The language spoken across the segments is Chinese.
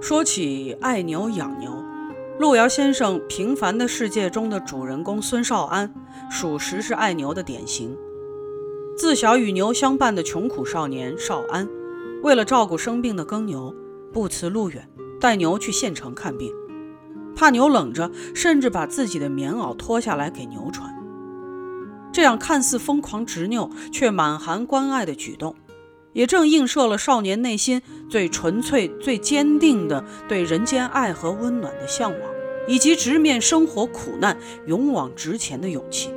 说起爱牛养牛，路遥先生《平凡的世界》中的主人公孙少安，属实是爱牛的典型。自小与牛相伴的穷苦少年少安，为了照顾生病的耕牛，不辞路远带牛去县城看病，怕牛冷着，甚至把自己的棉袄脱下来给牛穿。这样看似疯狂执拗，却满含关爱的举动。也正映射了少年内心最纯粹、最坚定的对人间爱和温暖的向往，以及直面生活苦难、勇往直前的勇气。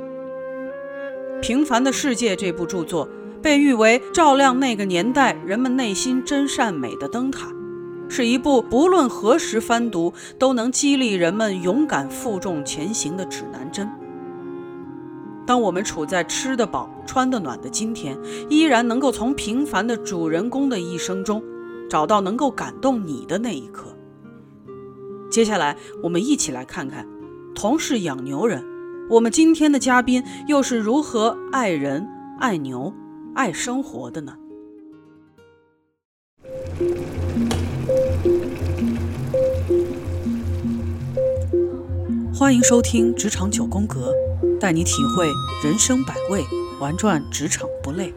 《平凡的世界》这部著作被誉为照亮那个年代人们内心真善美的灯塔，是一部不论何时翻读都能激励人们勇敢负重前行的指南针。当我们处在吃得饱、穿得暖的今天，依然能够从平凡的主人公的一生中，找到能够感动你的那一刻。接下来，我们一起来看看，同是养牛人，我们今天的嘉宾又是如何爱人、爱牛、爱生活的呢？欢迎收听《职场九宫格》。带你体会人生百味，玩转职场不累。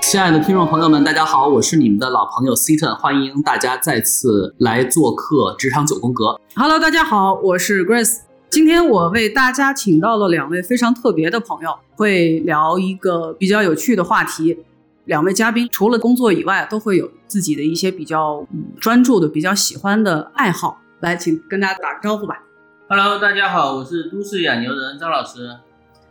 亲爱的听众朋友们，大家好，我是你们的老朋友 Seaton，欢迎大家再次来做客职场九宫格。Hello，大家好，我是 Grace。今天我为大家请到了两位非常特别的朋友，会聊一个比较有趣的话题。两位嘉宾除了工作以外，都会有自己的一些比较专注的、比较喜欢的爱好。来，请跟大家打个招呼吧。Hello，大家好，我是都市养牛人张老师。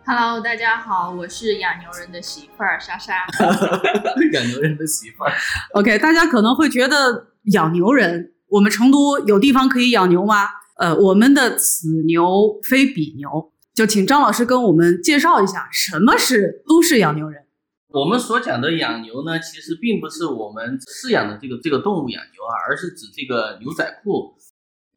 Hello，大家好，我是养牛人的媳妇儿莎莎。养牛人的媳妇儿。OK，大家可能会觉得养牛人，我们成都有地方可以养牛吗？呃，我们的此牛非彼牛，就请张老师跟我们介绍一下什么是都市养牛人。我们所讲的养牛呢，其实并不是我们饲养的这个这个动物养牛啊，而是指这个牛仔裤。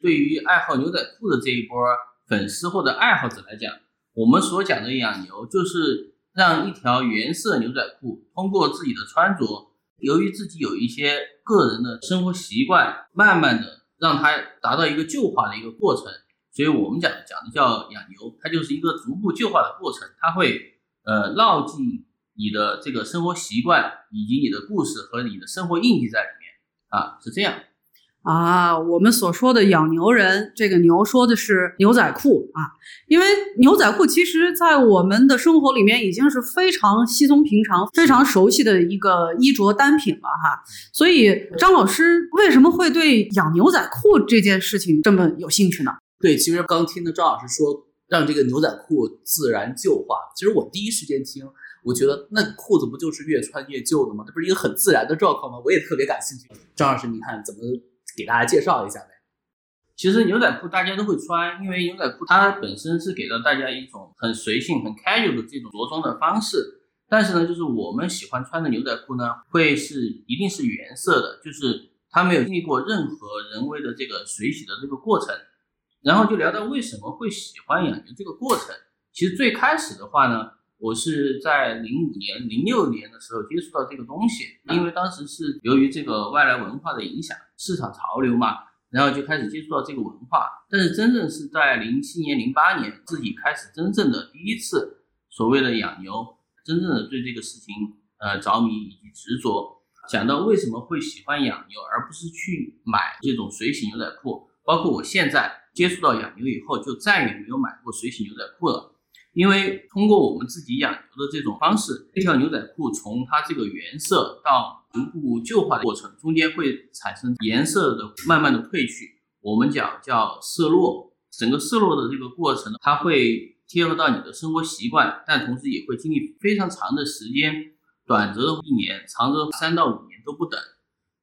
对于爱好牛仔裤的这一波粉丝或者爱好者来讲，我们所讲的养牛，就是让一条原色牛仔裤通过自己的穿着，由于自己有一些个人的生活习惯，慢慢的让它达到一个旧化的一个过程。所以我们讲讲的叫养牛，它就是一个逐步旧化的过程，它会呃牢记。你的这个生活习惯，以及你的故事和你的生活印记在里面啊，是这样啊。我们所说的养牛人，这个牛说的是牛仔裤啊，因为牛仔裤其实在我们的生活里面已经是非常稀松平常、非常熟悉的一个衣着单品了哈。所以张老师为什么会对养牛仔裤这件事情这么有兴趣呢？对，其实刚听的张老师说让这个牛仔裤自然旧化，其实我第一时间听。我觉得那裤子不就是越穿越旧的吗？这不是一个很自然的状况吗？我也特别感兴趣。张老师，你看怎么给大家介绍一下呗？其实牛仔裤大家都会穿，因为牛仔裤它本身是给了大家一种很随性、很 casual 的这种着装的方式。但是呢，就是我们喜欢穿的牛仔裤呢，会是一定是原色的，就是它没有经历过任何人为的这个水洗的这个过程。然后就聊到为什么会喜欢养牛这个过程。其实最开始的话呢。我是在零五年、零六年的时候接触到这个东西，因为当时是由于这个外来文化的影响，市场潮流嘛，然后就开始接触到这个文化。但是真正是在零七年、零八年，自己开始真正的第一次所谓的养牛，真正的对这个事情呃着迷以及执着。讲到为什么会喜欢养牛，而不是去买这种水洗牛仔裤，包括我现在接触到养牛以后，就再也没有买过水洗牛仔裤了。因为通过我们自己养牛的这种方式，这条牛仔裤从它这个原色到逐步旧化的过程，中间会产生颜色的慢慢的褪去，我们讲叫色落。整个色落的这个过程，它会贴合到你的生活习惯，但同时也会经历非常长的时间，短则一年，长则三到五年都不等。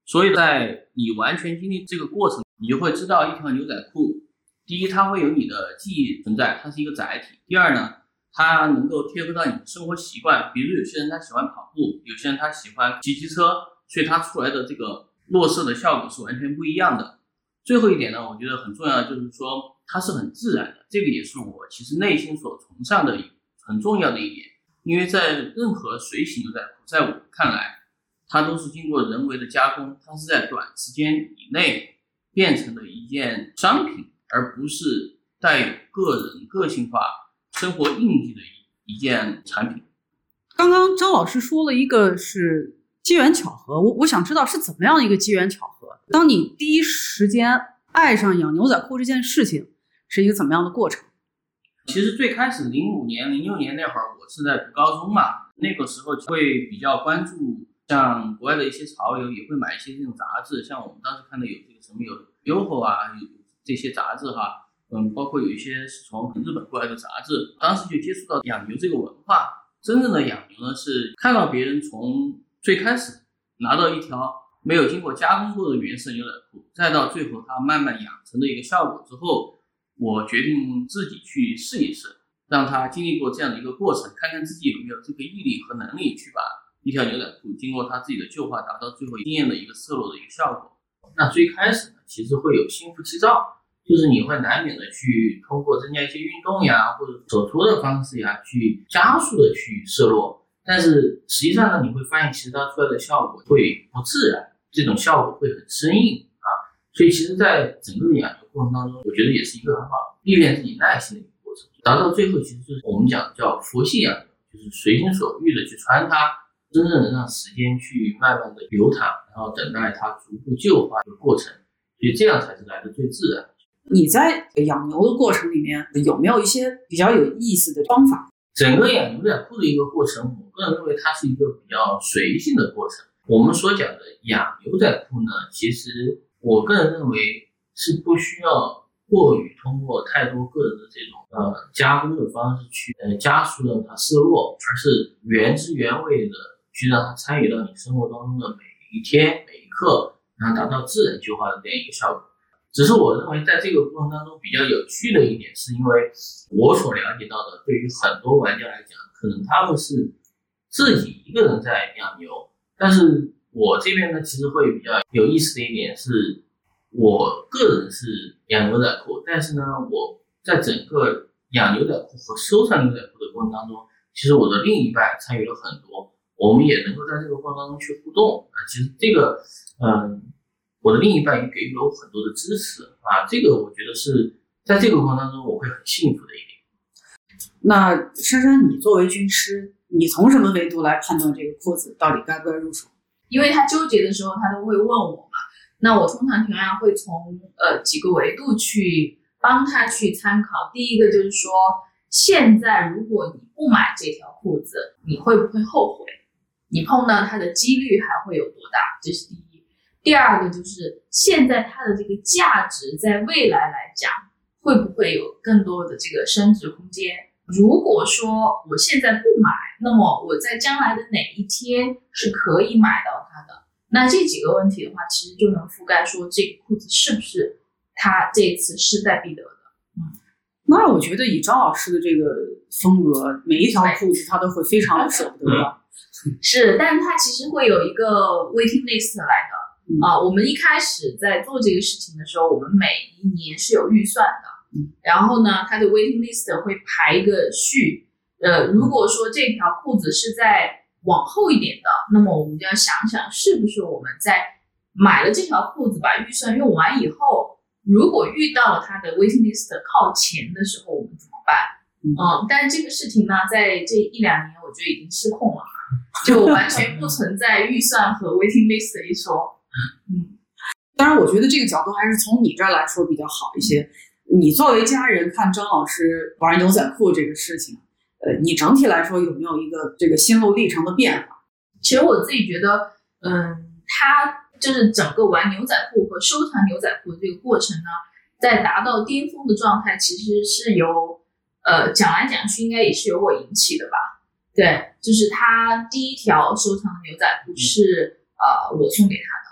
所以在你完全经历这个过程，你就会知道一条牛仔裤，第一，它会有你的记忆存在，它是一个载体；第二呢。它能够贴合到你的生活习惯，比如有些人他喜欢跑步，有些人他喜欢骑机车，所以它出来的这个落色的效果是完全不一样的。最后一点呢，我觉得很重要的就是说它是很自然的，这个也是我其实内心所崇尚的、很重要的一点，因为在任何水洗牛仔裤，在我看来，它都是经过人为的加工，它是在短时间以内变成了一件商品，而不是带有个人个性化生活印记的一一件产品。刚刚张老师说了一个是机缘巧合，我我想知道是怎么样一个机缘巧合。当你第一时间爱上养牛仔裤这件事情，是一个怎么样的过程？其实最开始零五年、零六年那会儿，我是在读高中嘛，那个时候会比较关注像国外的一些潮流，也会买一些这种杂志，像我们当时看的有这个什么有 YOHO 啊，有这些杂志哈，嗯，包括有一些是从日本过来的杂志，当时就接触到养牛这个文化。真正的养牛呢，是看到别人从最开始拿到一条没有经过加工过的原色牛仔裤，再到最后它慢慢养成的一个效果之后。我决定自己去试一试，让他经历过这样的一个过程，看看自己有没有这个毅力和能力去把一条牛仔裤经过他自己的旧化，达到最后惊艳的一个色落的一个效果。那最开始呢，其实会有心浮气躁，就是你会难免的去通过增加一些运动呀，或者手搓的方式呀，去加速的去色落。但是实际上呢，你会发现其实它出来的效果会不自然，这种效果会很生硬啊。所以其实，在整个的养牛过程当中，我觉得也是一个很好历练自己耐心的一个过程。达到最后，其实就是我们讲叫佛系养牛，就是随心所欲的去穿它，真正的让时间去慢慢的流淌，然后等待它逐步旧化的过程。所以这样才是来的最自然。你在养牛的过程里面有没有一些比较有意思的方法？整个养牛仔裤的一个过程，我个人认为它是一个比较随性的过程。我们所讲的养牛仔裤呢，其实。我个人认为是不需要过于通过太多个人的这种呃加工的方式去呃加速让它色落，而是原汁原味的去让它参与到你生活当中的每一天每一刻，然后达到自然旧化的这样一个效果。只是我认为在这个过程当中比较有趣的一点，是因为我所了解到的，对于很多玩家来讲，可能他们是自己一个人在养牛，但是。我这边呢，其实会比较有意思的一点是，我个人是养牛仔裤，但是呢，我在整个养牛仔裤和收藏牛仔裤的过程当中，其实我的另一半参与了很多，我们也能够在这个过程当中去互动啊。其实这个，嗯，我的另一半也给予了我很多的支持啊。这个我觉得是在这个过程当中我会很幸福的一点。那珊珊，你作为军师，你从什么维度来判断这个裤子到底该不该入手？因为他纠结的时候，他都会问我嘛。那我通常情况下会从呃几个维度去帮他去参考。第一个就是说，现在如果你不买这条裤子，你会不会后悔？你碰到它的几率还会有多大？这是第一。第二个就是现在它的这个价值，在未来来讲，会不会有更多的这个升值空间？如果说我现在不买，那么我在将来的哪一天是可以买到它的？那这几个问题的话，其实就能覆盖说这个裤子是不是他这一次势在必得的。嗯，那我觉得以张老师的这个风格，每一条裤子他都会非常舍不得的。是，但是他其实会有一个 waiting list 来的啊。我们一开始在做这个事情的时候，我们每一年是有预算的。然后呢，它的 waiting list 会排一个序。呃，如果说这条裤子是在往后一点的，那么我们就要想想，是不是我们在买了这条裤子，把预算用完以后，如果遇到了它的 waiting list 靠前的时候，我们怎么办？嗯，但是这个事情呢，在这一两年，我觉得已经失控了，就完全不存在预算和 waiting list 一说。嗯，当然，我觉得这个角度还是从你这儿来说比较好一些。你作为家人看张老师玩牛仔裤这个事情，呃，你整体来说有没有一个这个心路历程的变化？其实我自己觉得，嗯，他就是整个玩牛仔裤和收藏牛仔裤的这个过程呢，在达到巅峰的状态，其实是由，呃，讲来讲去应该也是由我引起的吧？对，就是他第一条收藏的牛仔裤是呃我送给他的，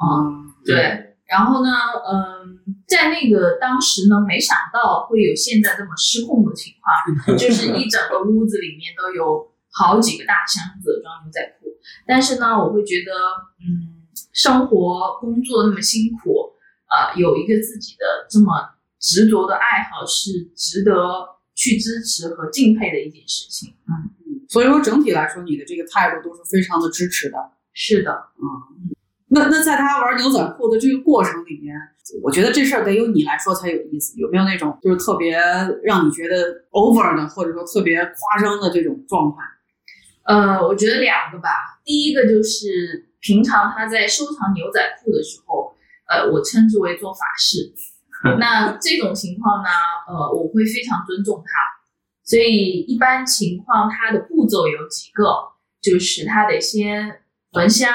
嗯，对。然后呢，嗯，在那个当时呢，没想到会有现在这么失控的情况，就是一整个屋子里面都有好几个大箱子装牛仔裤。但是呢，我会觉得，嗯，生活工作那么辛苦，呃，有一个自己的这么执着的爱好是值得去支持和敬佩的一件事情。嗯，所以说整体来说，你的这个态度都是非常的支持的。是的，嗯，那那在他玩牛仔裤的这个过程里面，我觉得这事儿得由你来说才有意思。有没有那种就是特别让你觉得 over 的，或者说特别夸张的这种状态？呃，我觉得两个吧。第一个就是平常他在收藏牛仔裤的时候，呃，我称之为做法事。那这种情况呢，呃，我会非常尊重他。所以一般情况，他的步骤有几个，就是他得先焚香、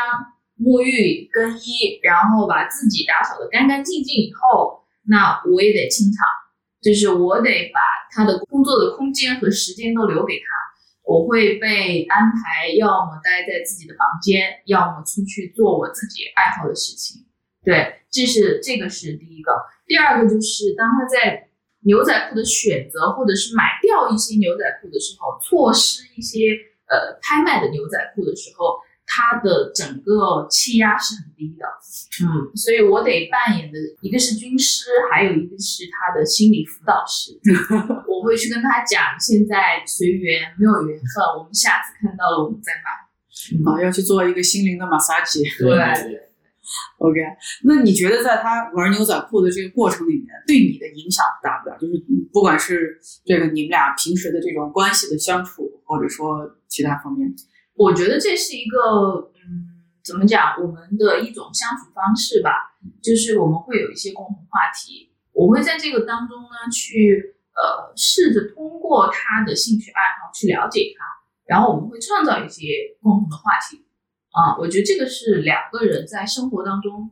沐浴、更衣，然后把自己打扫的干干净净以后，那我也得清场，就是我得把他的工作的空间和时间都留给他。我会被安排，要么待在自己的房间，要么出去做我自己爱好的事情。对，这是这个是第一个。第二个就是当他在牛仔裤的选择，或者是买掉一些牛仔裤的时候，错失一些呃拍卖的牛仔裤的时候。他的整个气压是很低的，嗯，所以我得扮演的一个是军师，还有一个是他的心理辅导师。我会去跟他讲，现在随缘，没有缘分，我们下次看到了我们再买。啊，要去做一个心灵的马杀鸡。对，OK。那你觉得在他玩牛仔裤的这个过程里面，对你的影响大不大？就是不管是这个你们俩平时的这种关系的相处，或者说其他方面。我觉得这是一个，嗯，怎么讲，我们的一种相处方式吧，就是我们会有一些共同话题，我会在这个当中呢，去呃试着通过他的兴趣爱好去了解他，然后我们会创造一些共同的话题，啊，我觉得这个是两个人在生活当中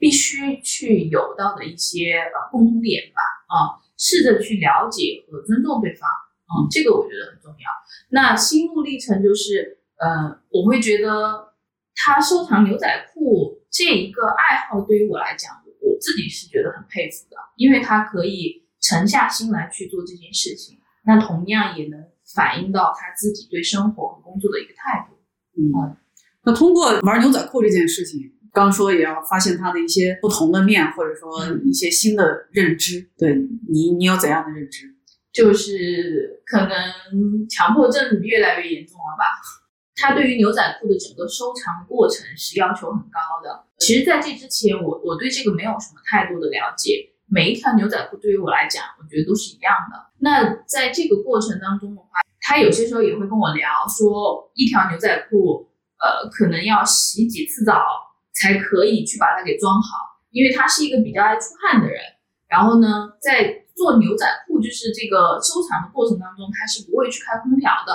必须去有到的一些呃共同点吧，啊，试着去了解和尊重对方，嗯，这个我觉得很重要。那心路历程就是。呃，我会觉得他收藏牛仔裤这一个爱好，对于我来讲，我自己是觉得很佩服的，因为他可以沉下心来去做这件事情，那同样也能反映到他自己对生活和工作的一个态度。嗯，那通过玩牛仔裤这件事情，刚说也要发现他的一些不同的面，或者说一些新的认知。对你，你有怎样的认知？就是可能强迫症越来越严重了吧。他对于牛仔裤的整个收藏过程是要求很高的。其实，在这之前，我我对这个没有什么太多的了解。每一条牛仔裤对于我来讲，我觉得都是一样的。那在这个过程当中的话，他有些时候也会跟我聊说，一条牛仔裤，呃，可能要洗几次澡才可以去把它给装好，因为他是一个比较爱出汗的人。然后呢，在做牛仔裤就是这个收藏的过程当中，他是不会去开空调的。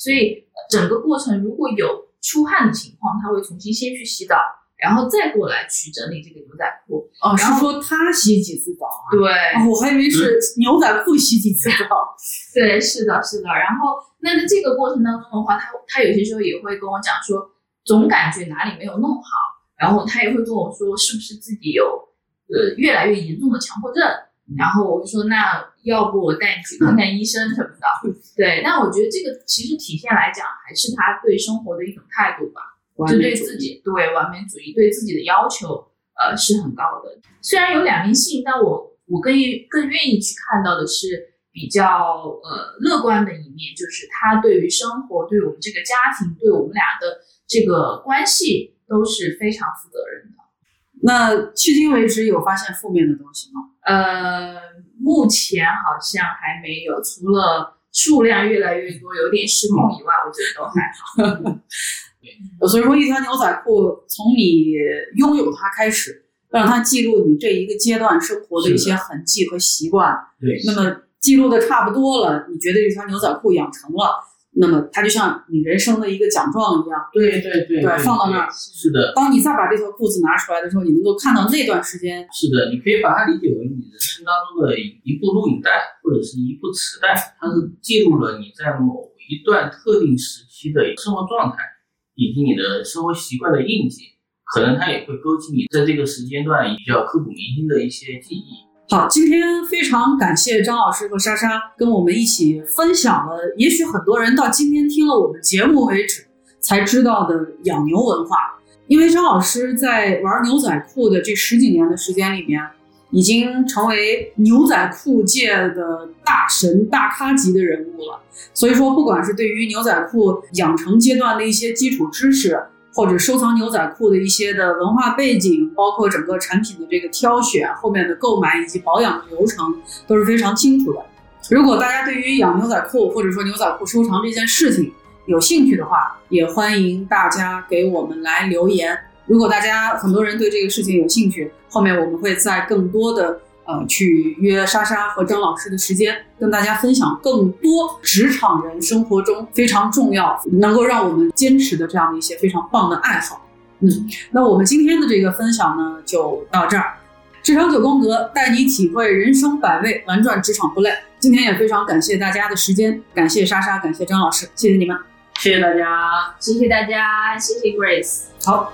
所以整个过程如果有出汗的情况，他会重新先去洗澡，然后再过来去整理这个牛仔裤。哦，是说他洗几次澡啊？对，我还以为是牛仔裤洗几次澡。对，是的，是的。然后那在这个过程当中的话，他他有些时候也会跟我讲说，总感觉哪里没有弄好，然后他也会跟我说，是不是自己有呃越来越严重的强迫症。然后我就说，那要不我带你去看看医生什么的。对，那我觉得这个其实体现来讲，还是他对生活的一种态度吧，就对自己对完美主义对自己的要求，呃，是很高的。虽然有两面性，但我我更更愿意去看到的是比较呃乐观的一面，就是他对于生活、对我们这个家庭、对我们俩的这个关系都是非常负责任的。那迄今为止有发现负面的东西吗？呃，目前好像还没有，除了数量越来越多，有点失控以外，我觉得都还好。所以说，一条牛仔裤从你拥有它开始，让它记录你这一个阶段生活的一些痕迹和习惯。对，那么记录的差不多了，你觉得这条牛仔裤养成了？那么它就像你人生的一个奖状一样，对对对，对，放到那儿。是的。当你再把这条裤子拿出来的时候，你能够看到那段时间。是的，你可以把它理解为你人生当中的一部录影带，或者是一部磁带，它是记录了你在某一段特定时期的生活状态，以及你的生活习惯的印记。可能它也会勾起你在这个时间段比较刻骨铭心的一些记忆。好，今天非常感谢张老师和莎莎跟我们一起分享了，也许很多人到今天听了我们节目为止才知道的养牛文化。因为张老师在玩牛仔裤的这十几年的时间里面，已经成为牛仔裤界的大神、大咖级的人物了。所以说，不管是对于牛仔裤养成阶段的一些基础知识，或者收藏牛仔裤的一些的文化背景，包括整个产品的这个挑选、后面的购买以及保养的流程，都是非常清楚的。如果大家对于养牛仔裤或者说牛仔裤收藏这件事情有兴趣的话，也欢迎大家给我们来留言。如果大家很多人对这个事情有兴趣，后面我们会在更多的呃去约莎莎和张老师的时间，跟大家分享更多职场人生活中非常重要、能够让我们坚持的这样的一些非常棒的爱好。嗯，那我们今天的这个分享呢，就到这儿。职场九宫格带你体会人生百味，玩转职场不累。今天也非常感谢大家的时间，感谢莎莎，感谢张老师，谢谢你们。谢谢大家。谢谢大家，谢谢 Grace。好。